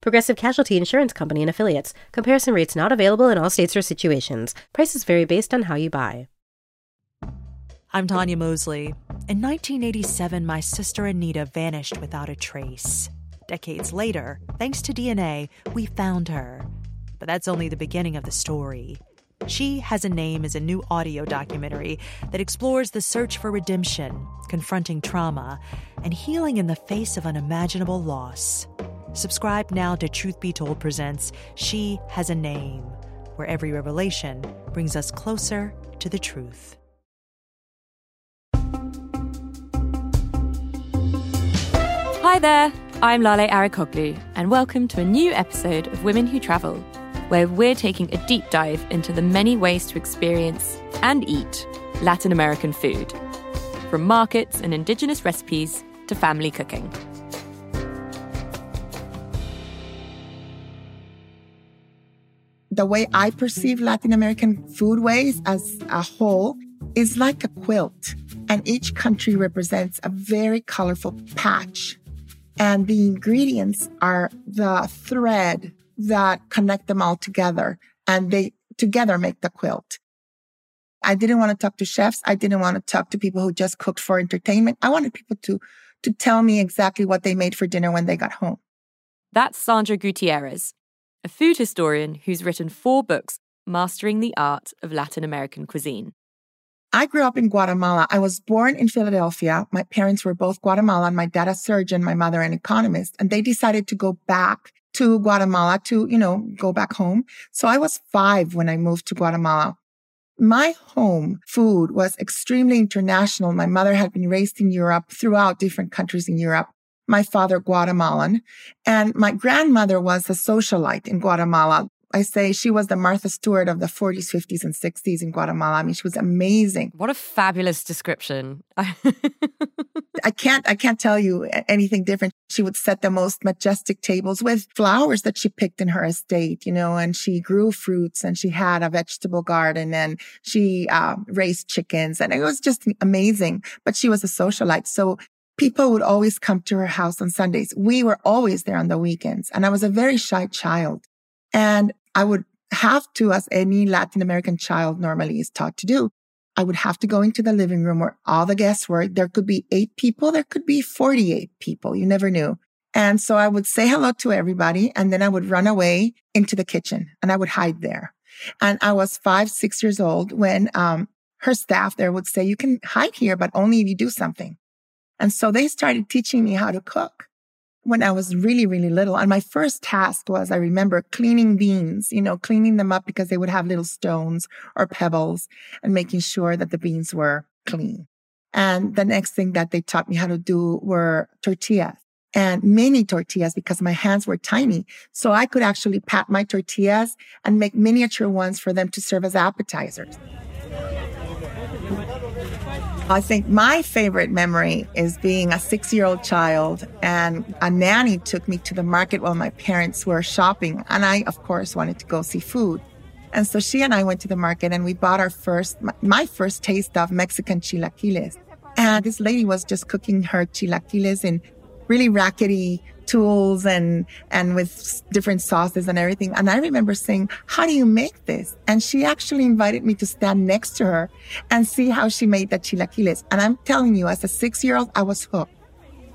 Progressive Casualty Insurance Company and Affiliates. Comparison rates not available in all states or situations. Prices vary based on how you buy. I'm Tanya Mosley. In 1987, my sister Anita vanished without a trace. Decades later, thanks to DNA, we found her. But that's only the beginning of the story. She Has a Name is a new audio documentary that explores the search for redemption, confronting trauma, and healing in the face of unimaginable loss. Subscribe now to Truth Be Told Presents She Has a Name, where every revelation brings us closer to the truth. Hi there, I'm Lale Arikoglu, and welcome to a new episode of Women Who Travel, where we're taking a deep dive into the many ways to experience and eat Latin American food, from markets and indigenous recipes to family cooking. The way I perceive Latin American foodways as a whole is like a quilt, and each country represents a very colorful patch. And the ingredients are the thread that connect them all together, and they together make the quilt. I didn't want to talk to chefs. I didn't want to talk to people who just cooked for entertainment. I wanted people to, to tell me exactly what they made for dinner when they got home. That's Sandra Gutierrez, a food historian who's written four books mastering the art of Latin American cuisine. I grew up in Guatemala. I was born in Philadelphia. My parents were both Guatemalan. My dad a surgeon, my mother an economist, and they decided to go back to Guatemala to, you know, go back home. So I was five when I moved to Guatemala. My home food was extremely international. My mother had been raised in Europe throughout different countries in Europe. My father, Guatemalan, and my grandmother was a socialite in Guatemala. I say she was the Martha Stewart of the 40s, 50s, and 60s in Guatemala. I mean, she was amazing. What a fabulous description. I can't, I can't tell you anything different. She would set the most majestic tables with flowers that she picked in her estate, you know, and she grew fruits and she had a vegetable garden and she uh, raised chickens and it was just amazing. But she was a socialite. So people would always come to her house on Sundays. We were always there on the weekends and I was a very shy child. And I would have to, as any Latin American child normally is taught to do, I would have to go into the living room where all the guests were. There could be eight people. There could be 48 people. You never knew. And so I would say hello to everybody and then I would run away into the kitchen and I would hide there. And I was five, six years old when, um, her staff there would say, you can hide here, but only if you do something. And so they started teaching me how to cook when I was really, really little. And my first task was, I remember cleaning beans, you know, cleaning them up because they would have little stones or pebbles and making sure that the beans were clean. And the next thing that they taught me how to do were tortillas and mini tortillas because my hands were tiny. So I could actually pat my tortillas and make miniature ones for them to serve as appetizers. I think my favorite memory is being a six year old child and a nanny took me to the market while my parents were shopping. And I, of course, wanted to go see food. And so she and I went to the market and we bought our first, my first taste of Mexican chilaquiles. And this lady was just cooking her chilaquiles in really rackety tools and and with different sauces and everything. And I remember saying, "How do you make this?" And she actually invited me to stand next to her and see how she made the chilaquiles. And I'm telling you, as a six-year-old, I was hooked.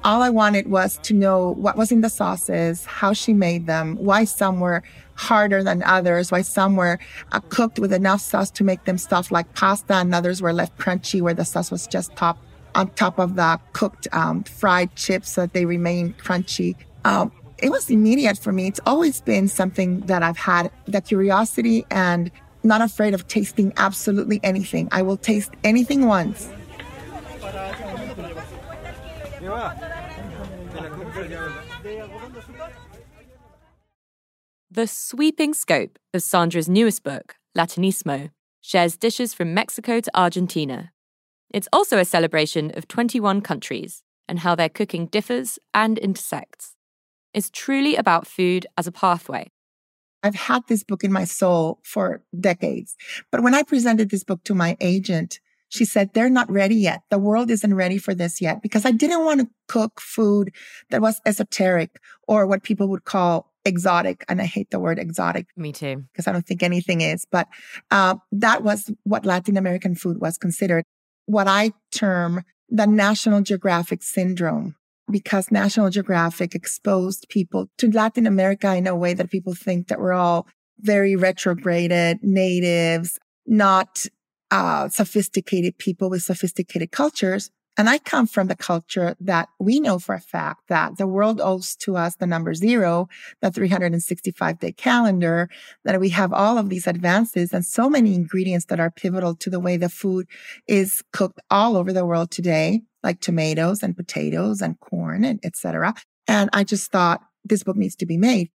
All I wanted was to know what was in the sauces, how she made them, why some were harder than others, why some were uh, cooked with enough sauce to make them stuffed like pasta, and others were left crunchy where the sauce was just top on top of the cooked um, fried chips so that they remain crunchy. Um, it was immediate for me. It's always been something that I've had the curiosity and not afraid of tasting absolutely anything. I will taste anything once. The sweeping scope of Sandra's newest book, Latinísimo, shares dishes from Mexico to Argentina. It's also a celebration of 21 countries and how their cooking differs and intersects. It's truly about food as a pathway. I've had this book in my soul for decades. But when I presented this book to my agent, she said, they're not ready yet. The world isn't ready for this yet because I didn't want to cook food that was esoteric or what people would call exotic. And I hate the word exotic. Me too. Because I don't think anything is. But uh, that was what Latin American food was considered. What I term the National Geographic syndrome because National Geographic exposed people to Latin America in a way that people think that we're all very retrograded natives, not uh, sophisticated people with sophisticated cultures. And I come from the culture that we know for a fact that the world owes to us the number zero, the 365 day calendar, that we have all of these advances and so many ingredients that are pivotal to the way the food is cooked all over the world today, like tomatoes and potatoes and corn and etc. And I just thought this book needs to be made.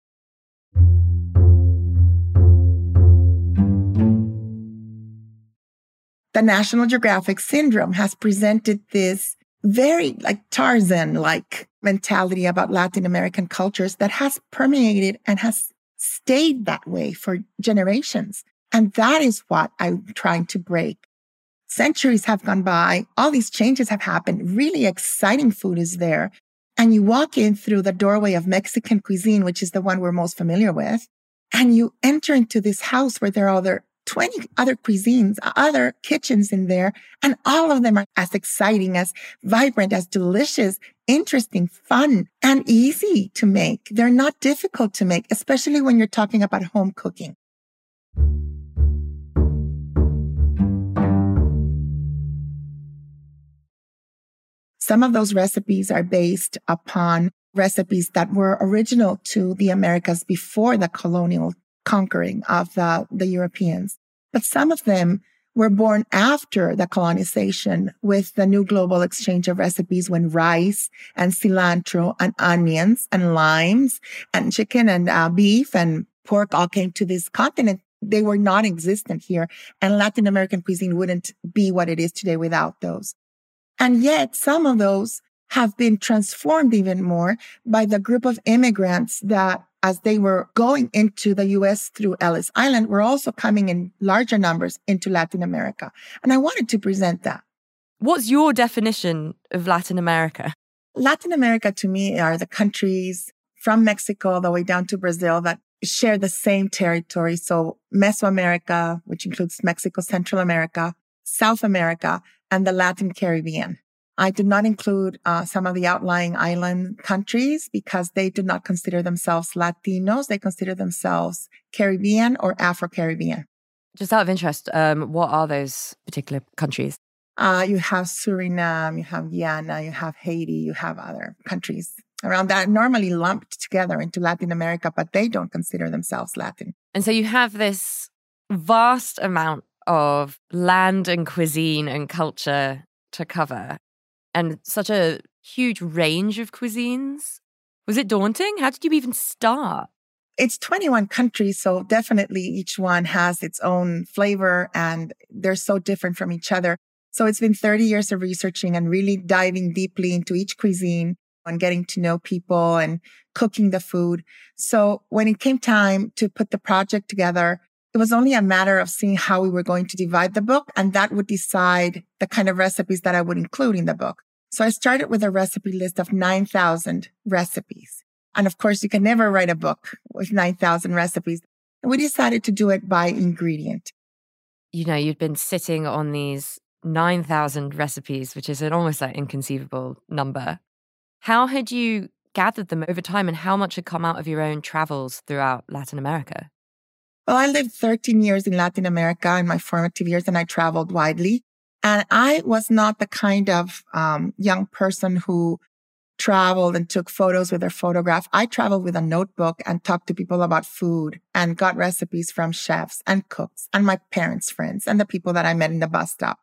The National Geographic syndrome has presented this very like Tarzan like mentality about Latin American cultures that has permeated and has stayed that way for generations. And that is what I'm trying to break. Centuries have gone by. All these changes have happened. Really exciting food is there. And you walk in through the doorway of Mexican cuisine, which is the one we're most familiar with. And you enter into this house where there are other 20 other cuisines, other kitchens in there, and all of them are as exciting, as vibrant, as delicious, interesting, fun, and easy to make. They're not difficult to make, especially when you're talking about home cooking. Some of those recipes are based upon recipes that were original to the Americas before the colonial conquering of the, the Europeans. But some of them were born after the colonization with the new global exchange of recipes when rice and cilantro and onions and limes and chicken and uh, beef and pork all came to this continent. They were non existent here and Latin American cuisine wouldn't be what it is today without those. And yet some of those have been transformed even more by the group of immigrants that as they were going into the US through Ellis Island, were also coming in larger numbers into Latin America. And I wanted to present that. What's your definition of Latin America? Latin America to me are the countries from Mexico all the way down to Brazil that share the same territory. So Mesoamerica, which includes Mexico, Central America, South America, and the Latin Caribbean. I did not include uh, some of the outlying island countries because they do not consider themselves Latinos. They consider themselves Caribbean or Afro Caribbean. Just out of interest, um, what are those particular countries? Uh, you have Suriname, you have Guyana, you have Haiti, you have other countries around that normally lumped together into Latin America, but they don't consider themselves Latin. And so you have this vast amount of land and cuisine and culture to cover and such a huge range of cuisines. Was it daunting? How did you even start? It's 21 countries, so definitely each one has its own flavor and they're so different from each other. So it's been 30 years of researching and really diving deeply into each cuisine and getting to know people and cooking the food. So when it came time to put the project together, it was only a matter of seeing how we were going to divide the book, and that would decide the kind of recipes that I would include in the book. So I started with a recipe list of 9,000 recipes. And of course, you can never write a book with 9,000 recipes. And we decided to do it by ingredient. You know, you'd been sitting on these 9,000 recipes, which is an almost like inconceivable number. How had you gathered them over time and how much had come out of your own travels throughout Latin America? Well, I lived 13 years in Latin America in my formative years and I traveled widely. And I was not the kind of um, young person who traveled and took photos with their photograph. I traveled with a notebook and talked to people about food and got recipes from chefs and cooks and my parents' friends and the people that I met in the bus stop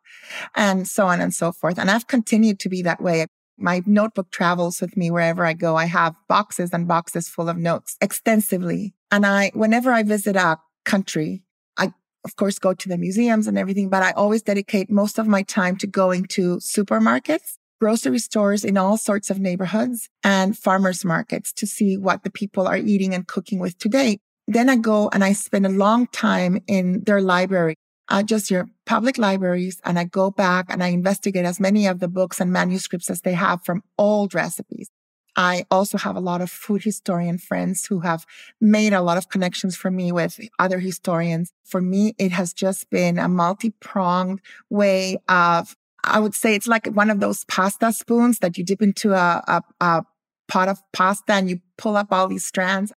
and so on and so forth. And I've continued to be that way. My notebook travels with me wherever I go. I have boxes and boxes full of notes extensively. And I, whenever I visit a country, I of course, go to the museums and everything, but I always dedicate most of my time to going to supermarkets, grocery stores in all sorts of neighborhoods and farmers markets to see what the people are eating and cooking with today. Then I go and I spend a long time in their library, uh, just your public libraries. And I go back and I investigate as many of the books and manuscripts as they have from old recipes. I also have a lot of food historian friends who have made a lot of connections for me with other historians. For me, it has just been a multi-pronged way of, I would say it's like one of those pasta spoons that you dip into a, a, a pot of pasta and you pull up all these strands.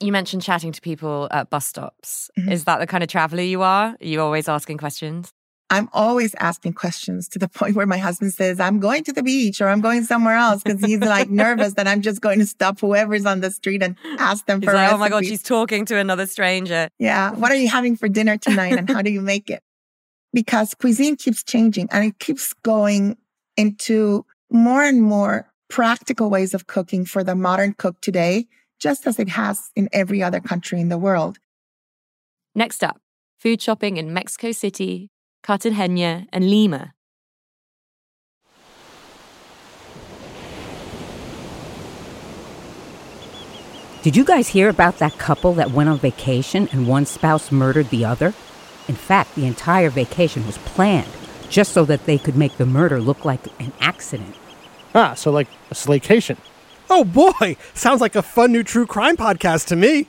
You mentioned chatting to people at bus stops. Mm-hmm. Is that the kind of traveler you are? Are you always asking questions? I'm always asking questions to the point where my husband says, I'm going to the beach or I'm going somewhere else because he's like nervous that I'm just going to stop whoever's on the street and ask them he's for like, Oh my God, she's talking to another stranger. Yeah. What are you having for dinner tonight and how do you make it? Because cuisine keeps changing and it keeps going into more and more practical ways of cooking for the modern cook today, just as it has in every other country in the world. Next up, food shopping in Mexico City, Cartagena, and Lima. Did you guys hear about that couple that went on vacation and one spouse murdered the other? In fact, the entire vacation was planned just so that they could make the murder look like an accident. Ah, so like a slaycation. Oh boy, sounds like a fun new true crime podcast to me.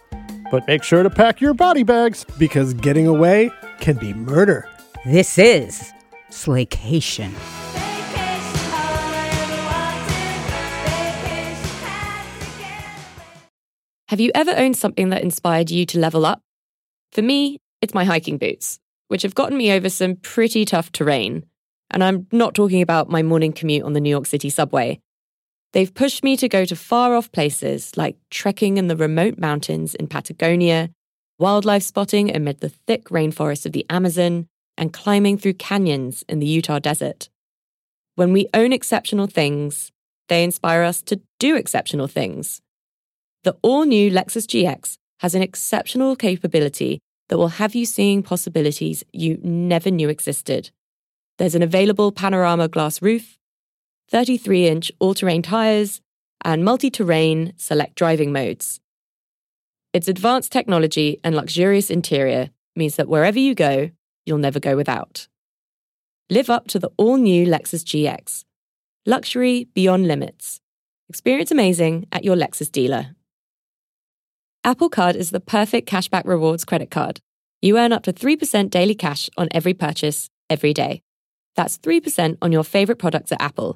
But make sure to pack your body bags. Because getting away can be murder. This is Slaycation. Have you ever owned something that inspired you to level up? For me, it's my hiking boots, which have gotten me over some pretty tough terrain. And I'm not talking about my morning commute on the New York City subway. They've pushed me to go to far off places like trekking in the remote mountains in Patagonia, wildlife spotting amid the thick rainforests of the Amazon, and climbing through canyons in the Utah desert. When we own exceptional things, they inspire us to do exceptional things. The all new Lexus GX has an exceptional capability that will have you seeing possibilities you never knew existed. There's an available panorama glass roof, 33 inch all terrain tyres, and multi terrain select driving modes. Its advanced technology and luxurious interior means that wherever you go, you'll never go without. Live up to the all new Lexus GX. Luxury beyond limits. Experience amazing at your Lexus dealer. Apple Card is the perfect cashback rewards credit card. You earn up to 3% daily cash on every purchase, every day. That's 3% on your favorite products at Apple,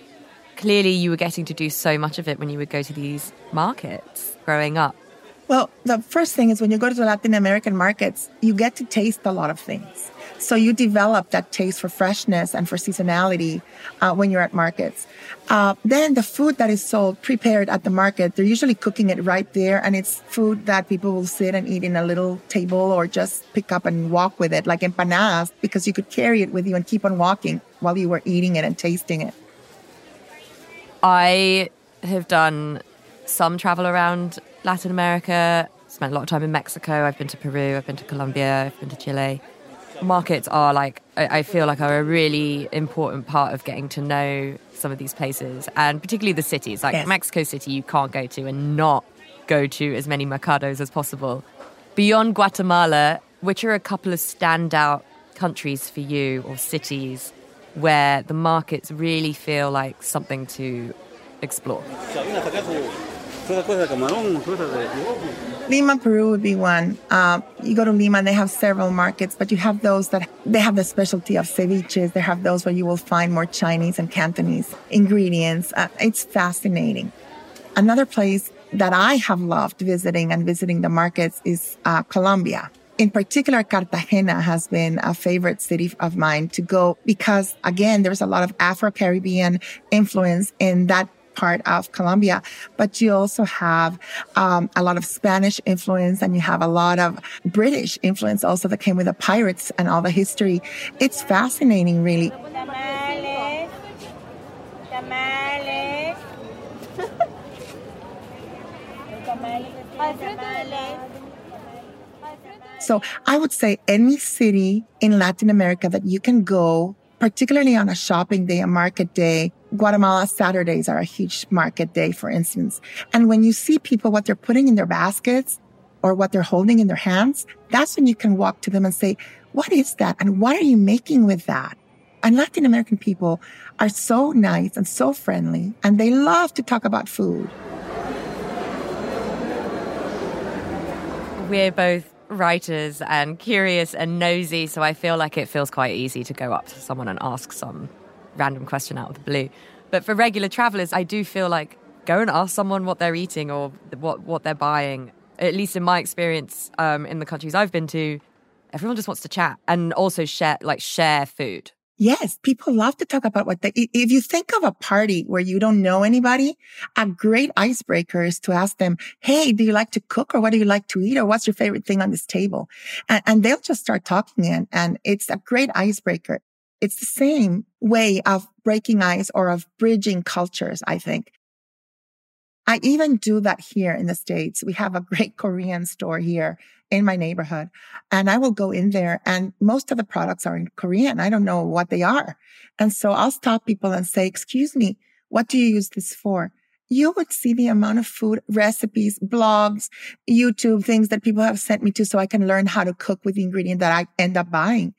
Clearly, you were getting to do so much of it when you would go to these markets growing up. Well, the first thing is when you go to the Latin American markets, you get to taste a lot of things. So you develop that taste for freshness and for seasonality uh, when you're at markets. Uh, then the food that is sold prepared at the market, they're usually cooking it right there, and it's food that people will sit and eat in a little table or just pick up and walk with it, like empanadas, because you could carry it with you and keep on walking while you were eating it and tasting it. I have done some travel around Latin America, spent a lot of time in Mexico. I've been to Peru, I've been to Colombia, I've been to Chile markets are like I feel like are a really important part of getting to know some of these places and particularly the cities like yes. Mexico City you can't go to and not go to as many mercados as possible. Beyond Guatemala, which are a couple of standout countries for you or cities where the markets really feel like something to explore? Lima, Peru would be one. Uh, you go to Lima and they have several markets, but you have those that they have the specialty of ceviches. They have those where you will find more Chinese and Cantonese ingredients. Uh, it's fascinating. Another place that I have loved visiting and visiting the markets is uh, Colombia. In particular, Cartagena has been a favorite city of mine to go because again, there's a lot of Afro-Caribbean influence in that part of Colombia, but you also have um, a lot of Spanish influence and you have a lot of British influence also that came with the pirates and all the history. It's fascinating, really. So I would say any city in Latin America that you can go, particularly on a shopping day, a market day. Guatemala Saturdays are a huge market day, for instance. And when you see people, what they're putting in their baskets or what they're holding in their hands, that's when you can walk to them and say, what is that? And what are you making with that? And Latin American people are so nice and so friendly, and they love to talk about food. We're both writers and curious and nosy, so I feel like it feels quite easy to go up to someone and ask some random question out of the blue. But for regular travelers, I do feel like go and ask someone what they're eating or what, what they're buying. At least in my experience um, in the countries I've been to, everyone just wants to chat and also share like share food. Yes, people love to talk about what they. If you think of a party where you don't know anybody, a great icebreaker is to ask them, Hey, do you like to cook or what do you like to eat or what's your favorite thing on this table? And, and they'll just start talking and, and it's a great icebreaker. It's the same way of breaking ice or of bridging cultures, I think. I even do that here in the States. We have a great Korean store here in my neighborhood and I will go in there and most of the products are in Korean. I don't know what they are. And so I'll stop people and say, excuse me, what do you use this for? You would see the amount of food recipes, blogs, YouTube things that people have sent me to so I can learn how to cook with the ingredient that I end up buying.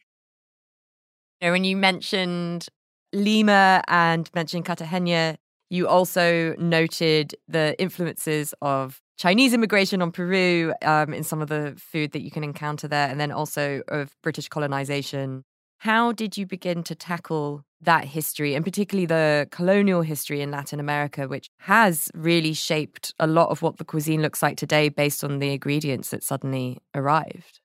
You know, when you mentioned Lima and mentioned Cartagena, you also noted the influences of Chinese immigration on Peru um, in some of the food that you can encounter there, and then also of British colonization. How did you begin to tackle that history, and particularly the colonial history in Latin America, which has really shaped a lot of what the cuisine looks like today based on the ingredients that suddenly arrived?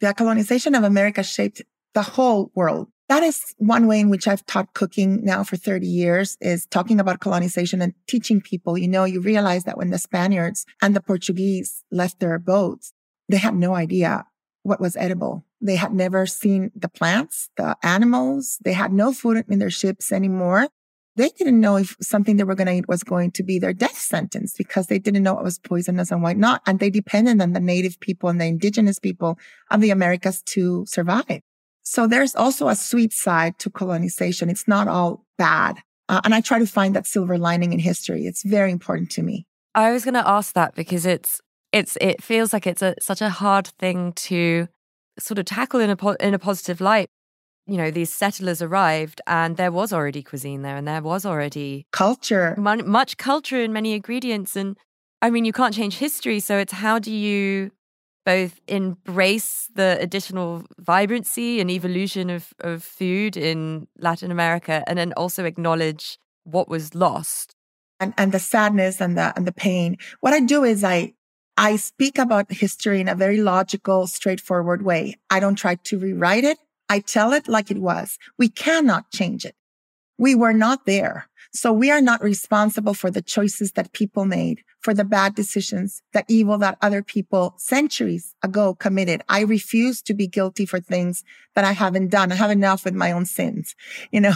The colonization of America shaped the whole world that is one way in which I've taught cooking now for 30 years is talking about colonization and teaching people. You know, you realize that when the Spaniards and the Portuguese left their boats, they had no idea what was edible. They had never seen the plants, the animals. They had no food in their ships anymore. They didn't know if something they were going to eat was going to be their death sentence because they didn't know it was poisonous and why not. And they depended on the native people and the indigenous people of the Americas to survive. So there's also a sweet side to colonization. It's not all bad. Uh, and I try to find that silver lining in history. It's very important to me. I was going to ask that because it's it's it feels like it's a such a hard thing to sort of tackle in a po- in a positive light. You know, these settlers arrived and there was already cuisine there and there was already culture. much culture and many ingredients and I mean, you can't change history, so it's how do you both embrace the additional vibrancy and evolution of, of food in Latin America and then also acknowledge what was lost. And, and the sadness and the, and the pain. What I do is I, I speak about history in a very logical, straightforward way. I don't try to rewrite it. I tell it like it was. We cannot change it. We were not there. So we are not responsible for the choices that people made, for the bad decisions, the evil that other people centuries ago committed. I refuse to be guilty for things that I haven't done. I have enough with my own sins, you know,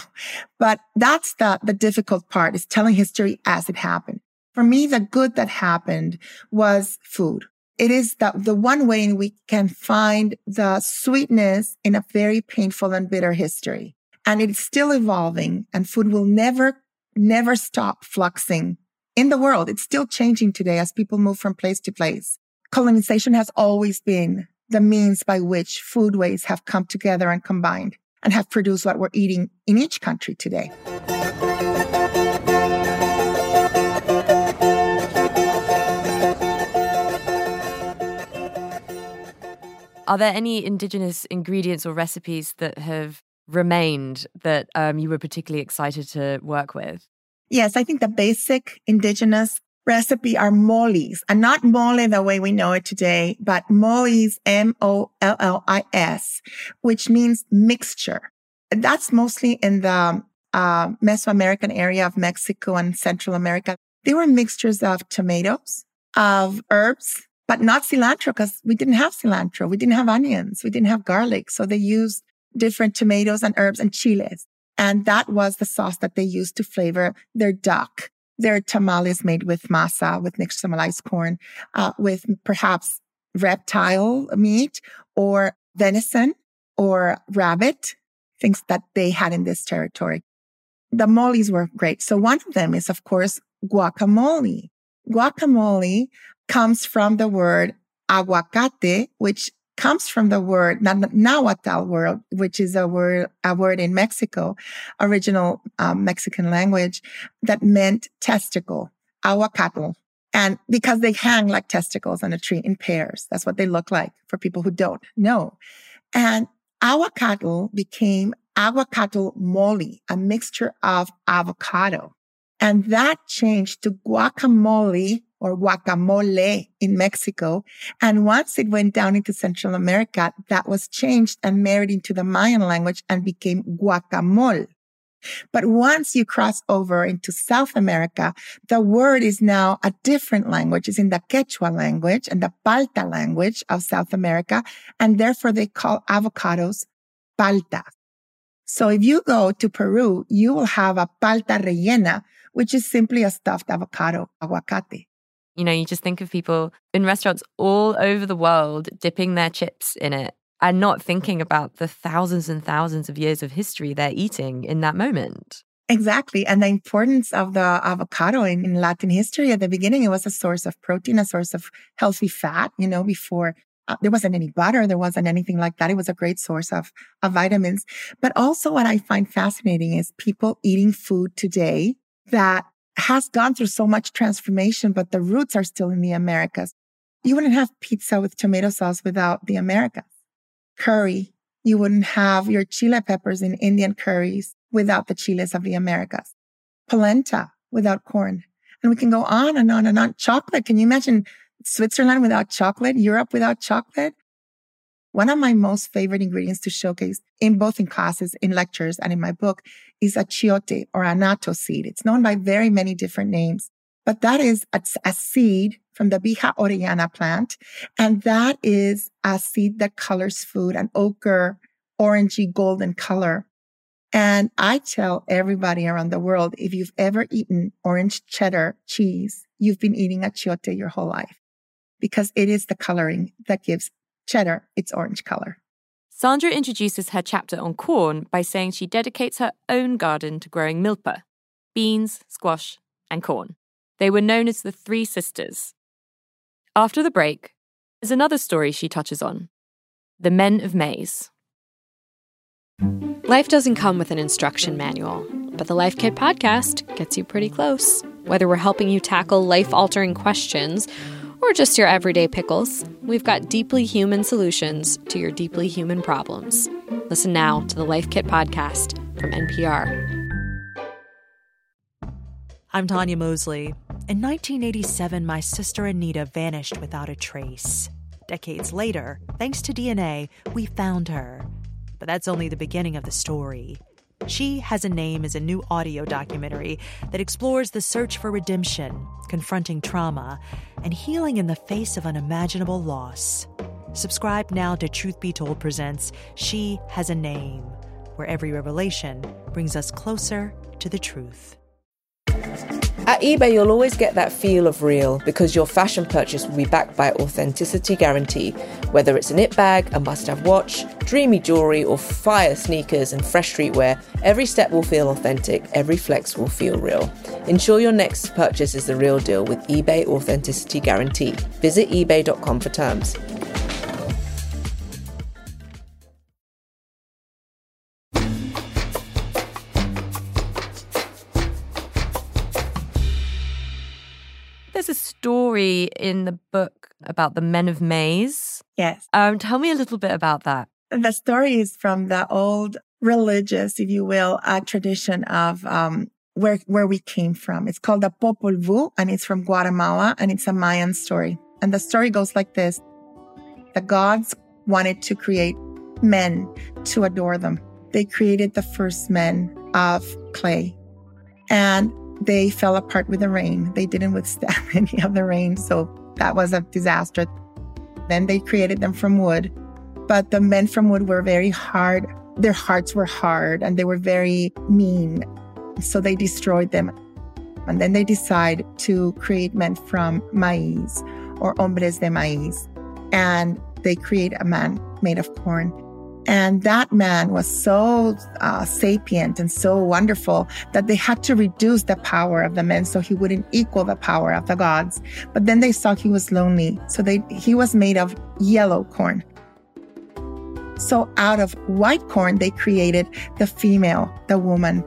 but that's the, the difficult part is telling history as it happened. For me, the good that happened was food. It is the, the one way in we can find the sweetness in a very painful and bitter history. And it's still evolving and food will never never stop fluxing in the world. It's still changing today as people move from place to place. Colonization has always been the means by which foodways have come together and combined and have produced what we're eating in each country today. Are there any indigenous ingredients or recipes that have remained that um, you were particularly excited to work with? Yes, I think the basic indigenous recipe are mollis and not mole the way we know it today, but mollis, M-O-L-L-I-S, which means mixture. That's mostly in the uh, Mesoamerican area of Mexico and Central America. They were mixtures of tomatoes, of herbs, but not cilantro because we didn't have cilantro. We didn't have onions. We didn't have garlic. So they used different tomatoes and herbs and chiles. And that was the sauce that they used to flavor their duck, their tamales made with masa, with mixed nixtamalized corn, uh, with perhaps reptile meat or venison or rabbit, things that they had in this territory. The moles were great. So one of them is, of course, guacamole. Guacamole comes from the word aguacate, which comes from the word Nahuatl word, which is a word, a word in Mexico, original um, Mexican language that meant testicle, aguacatl. And because they hang like testicles on a tree in pairs, that's what they look like for people who don't know. And aguacatl became aguacatl mole, a mixture of avocado. And that changed to guacamole or guacamole in Mexico. And once it went down into Central America, that was changed and married into the Mayan language and became guacamole. But once you cross over into South America, the word is now a different language. It's in the Quechua language and the Palta language of South America. And therefore they call avocados palta. So if you go to Peru, you will have a palta rellena, which is simply a stuffed avocado, aguacate. You know, you just think of people in restaurants all over the world dipping their chips in it and not thinking about the thousands and thousands of years of history they're eating in that moment. Exactly. And the importance of the avocado in, in, Latin history at the beginning, it was a source of protein, a source of healthy fat, you know, before uh, there wasn't any butter. There wasn't anything like that. It was a great source of, of vitamins. But also what I find fascinating is people eating food today that has gone through so much transformation, but the roots are still in the Americas. You wouldn't have pizza with tomato sauce without the Americas. Curry, you wouldn't have your chile peppers in Indian curries without the chiles of the Americas. Polenta without corn. And we can go on and on and on. Chocolate. Can you imagine Switzerland without chocolate? Europe without chocolate? One of my most favorite ingredients to showcase in both in classes, in lectures, and in my book is achiote or annatto seed. It's known by very many different names, but that is a, a seed from the Bixa orellana plant. And that is a seed that colors food, an ochre, orangey golden color. And I tell everybody around the world, if you've ever eaten orange cheddar cheese, you've been eating achiote your whole life because it is the coloring that gives cheddar its orange color. Sandra introduces her chapter on corn by saying she dedicates her own garden to growing milpa beans, squash, and corn. They were known as the Three Sisters. After the break, there's another story she touches on the Men of Maize. Life doesn't come with an instruction manual, but the Life Kit podcast gets you pretty close. Whether we're helping you tackle life altering questions or just your everyday pickles, we've got deeply human solutions to your deeply human problems. Listen now to the Life Kit podcast from NPR. I'm Tanya Mosley. In 1987, my sister Anita vanished without a trace. Decades later, thanks to DNA, we found her. But that's only the beginning of the story. She Has a Name is a new audio documentary that explores the search for redemption, confronting trauma, and healing in the face of unimaginable loss. Subscribe now to Truth Be Told Presents She Has a Name, where every revelation brings us closer to the truth. At eBay, you'll always get that feel of real because your fashion purchase will be backed by authenticity guarantee. Whether it's a knit bag, a must have watch, dreamy jewelry, or fire sneakers and fresh streetwear, every step will feel authentic, every flex will feel real. Ensure your next purchase is the real deal with eBay Authenticity Guarantee. Visit eBay.com for terms. Story in the book about the men of maize. Yes. Um, tell me a little bit about that. The story is from the old religious, if you will, uh, tradition of um, where where we came from. It's called the Popol Vuh, and it's from Guatemala, and it's a Mayan story. And the story goes like this: the gods wanted to create men to adore them. They created the first men of clay, and they fell apart with the rain. They didn't withstand any of the rain, so that was a disaster. Then they created them from wood, but the men from wood were very hard their hearts were hard and they were very mean. So they destroyed them. And then they decide to create men from maize or hombres de maiz. And they create a man made of corn. And that man was so uh, sapient and so wonderful that they had to reduce the power of the men so he wouldn't equal the power of the gods. But then they saw he was lonely. So they, he was made of yellow corn. So out of white corn, they created the female, the woman.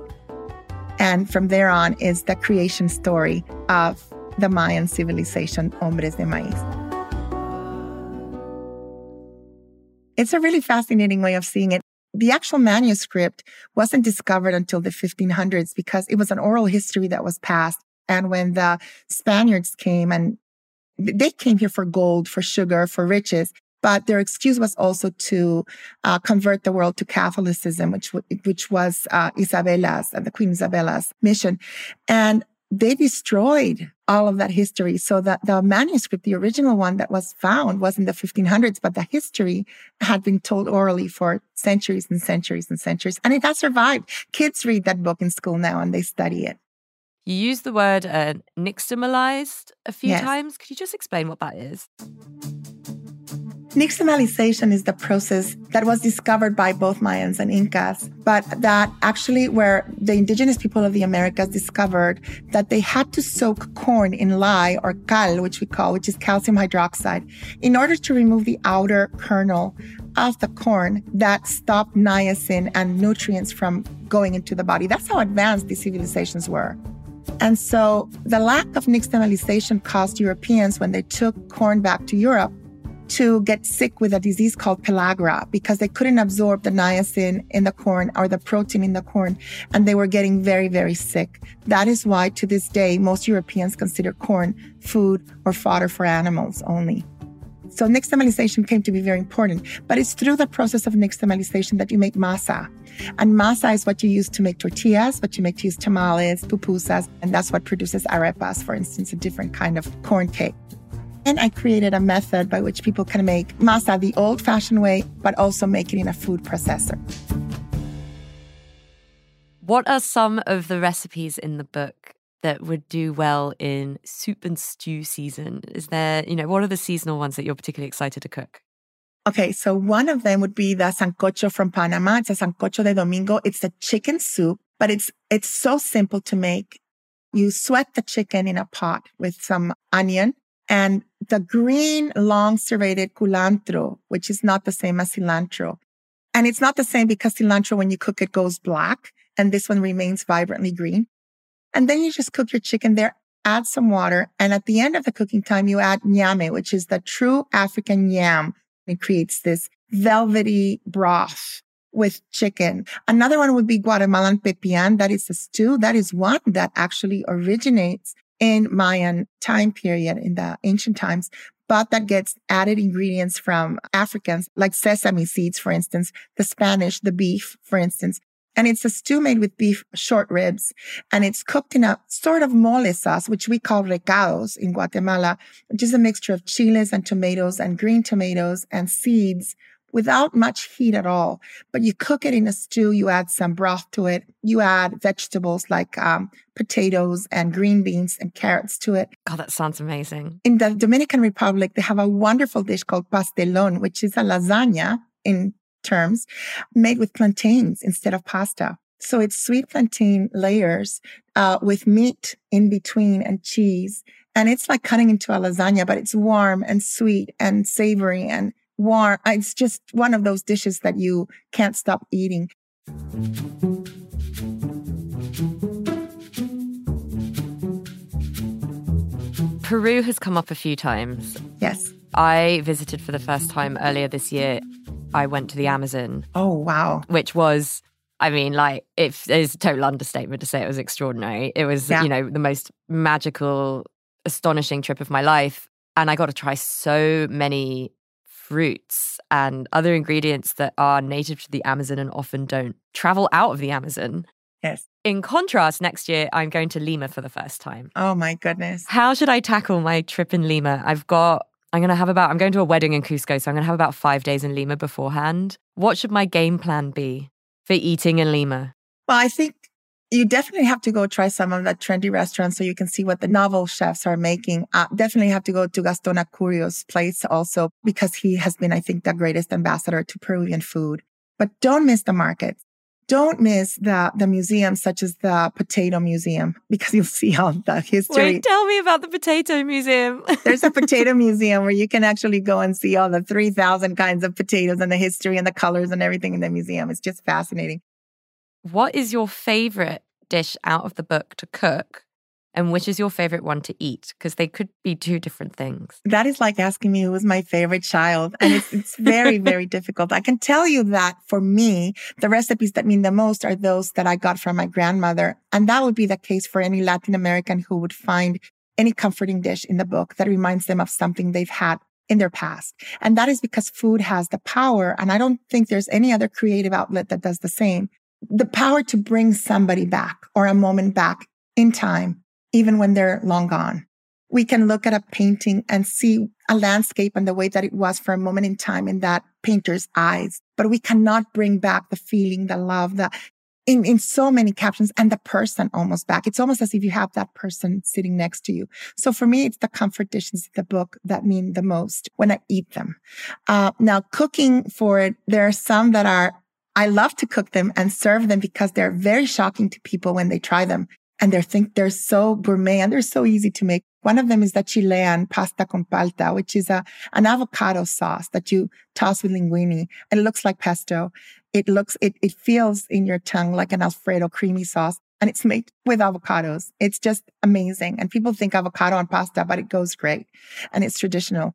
And from there on is the creation story of the Mayan civilization, Hombres de Maíz. It's a really fascinating way of seeing it. The actual manuscript wasn't discovered until the 1500s because it was an oral history that was passed. And when the Spaniards came and they came here for gold, for sugar, for riches, but their excuse was also to uh, convert the world to Catholicism, which which was uh, Isabella's, and the Queen Isabella's mission, and they destroyed all of that history. So that the manuscript, the original one that was found, was in the 1500s, but the history had been told orally for centuries and centuries and centuries, and it has survived. Kids read that book in school now, and they study it. You used the word uh, nixtamalized a few yes. times. Could you just explain what that is? Nixtamalization is the process that was discovered by both Mayans and Incas, but that actually where the indigenous people of the Americas discovered that they had to soak corn in lye or cal, which we call, which is calcium hydroxide, in order to remove the outer kernel of the corn that stopped niacin and nutrients from going into the body. That's how advanced these civilizations were. And so the lack of nixtamalization caused Europeans, when they took corn back to Europe, to get sick with a disease called pellagra because they couldn't absorb the niacin in the corn or the protein in the corn and they were getting very, very sick. That is why to this day, most Europeans consider corn food or fodder for animals only. So nixtamalization came to be very important, but it's through the process of nixtamalization that you make masa. And masa is what you use to make tortillas, what you make to use tamales, pupusas, and that's what produces arepas, for instance, a different kind of corn cake. And I created a method by which people can make masa the old fashioned way, but also make it in a food processor. What are some of the recipes in the book that would do well in soup and stew season? Is there, you know, what are the seasonal ones that you're particularly excited to cook? Okay, so one of them would be the sancocho from Panama. It's a sancocho de domingo. It's a chicken soup, but it's it's so simple to make. You sweat the chicken in a pot with some onion, and the green, long serrated culantro, which is not the same as cilantro. And it's not the same because cilantro, when you cook it, goes black. And this one remains vibrantly green. And then you just cook your chicken there, add some water. And at the end of the cooking time, you add ñame, which is the true African yam. It creates this velvety broth with chicken. Another one would be Guatemalan pepian. That is a stew. That is one that actually originates in Mayan time period in the ancient times, but that gets added ingredients from Africans, like sesame seeds, for instance, the Spanish, the beef, for instance. And it's a stew made with beef short ribs and it's cooked in a sort of mole sauce, which we call recados in Guatemala, which is a mixture of chiles and tomatoes and green tomatoes and seeds without much heat at all. But you cook it in a stew. You add some broth to it. You add vegetables like um, potatoes and green beans and carrots to it. God, that sounds amazing. In the Dominican Republic, they have a wonderful dish called pastelon, which is a lasagna in terms made with plantains instead of pasta. So it's sweet plantain layers uh, with meat in between and cheese. And it's like cutting into a lasagna, but it's warm and sweet and savory and warm. Uh, it's just one of those dishes that you can't stop eating. Peru has come up a few times. Yes. I visited for the first time earlier this year. I went to the Amazon. Oh, wow. Which was, I mean, like, it is a total understatement to say it was extraordinary. It was, Yeah. you know, the most magical, astonishing trip of my life. And I got to try so many fruits and other ingredients that are native to the Amazon and often don't travel out of the Amazon. Yes. In contrast, next year I'm going to Lima for the first time. Oh, my goodness. How should I tackle my trip in Lima? I've got, I'm going to have about, I'm going to a wedding in Cusco, so I'm going to have about five days in Lima beforehand. What should my game plan be for eating in Lima? Well, I think you definitely have to go try some of the trendy restaurants so you can see what the novel chefs are making. Uh, definitely have to go to Gaston Acurio's place also because he has been, I think, the greatest ambassador to Peruvian food. But don't miss the markets. Don't miss the, the museums such as the Potato Museum because you'll see all the history. Wait, tell me about the Potato Museum. There's a potato museum where you can actually go and see all the 3,000 kinds of potatoes and the history and the colors and everything in the museum. It's just fascinating. What is your favorite dish out of the book to cook? And which is your favorite one to eat? Because they could be two different things. That is like asking me who was my favorite child. And it's, it's very, very difficult. I can tell you that for me, the recipes that mean the most are those that I got from my grandmother. And that would be the case for any Latin American who would find any comforting dish in the book that reminds them of something they've had in their past. And that is because food has the power. And I don't think there's any other creative outlet that does the same. The power to bring somebody back or a moment back in time, even when they're long gone we can look at a painting and see a landscape and the way that it was for a moment in time in that painter's eyes. But we cannot bring back the feeling, the love, the in, in so many captions and the person almost back. It's almost as if you have that person sitting next to you. So for me, it's the comfort dishes the book that mean the most when I eat them. Uh, now cooking for it, there are some that are, I love to cook them and serve them because they're very shocking to people when they try them and they think they're so gourmet and they're so easy to make. One of them is the Chilean pasta con palta, which is a, an avocado sauce that you toss with linguine and it looks like pesto. It looks, it, it feels in your tongue like an Alfredo creamy sauce and it's made with avocados. It's just amazing. And people think avocado and pasta, but it goes great and it's traditional.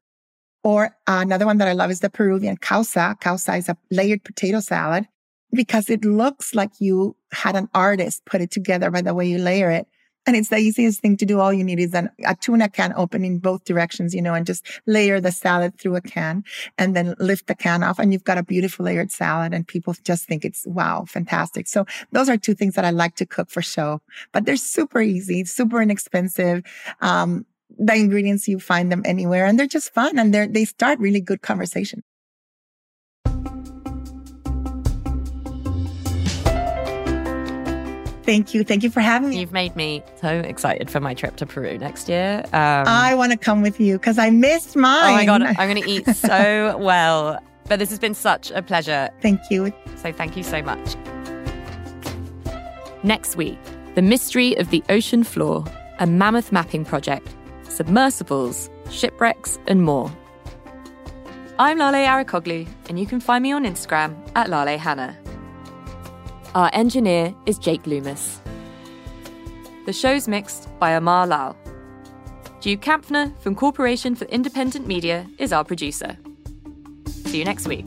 Or another one that I love is the Peruvian causa. Causa is a layered potato salad because it looks like you had an artist put it together by the way you layer it. And it's the easiest thing to do. All you need is an, a tuna can open in both directions, you know, and just layer the salad through a can and then lift the can off and you've got a beautiful layered salad and people just think it's wow, fantastic. So those are two things that I like to cook for show, but they're super easy, super inexpensive. Um, the ingredients, you find them anywhere and they're just fun and they're, they start really good conversation. Thank you. Thank you for having me. You've made me so excited for my trip to Peru next year. Um, I want to come with you because I missed mine. oh my God, I'm going to eat so well. But this has been such a pleasure. Thank you. So thank you so much. Next week, the mystery of the ocean floor, a mammoth mapping project, submersibles, shipwrecks, and more. I'm Lale Arikoglu, and you can find me on Instagram at Lale Hannah. Our engineer is Jake Loomis. The show's mixed by Amar Lal. Duke Kampfner from Corporation for Independent Media is our producer. See you next week.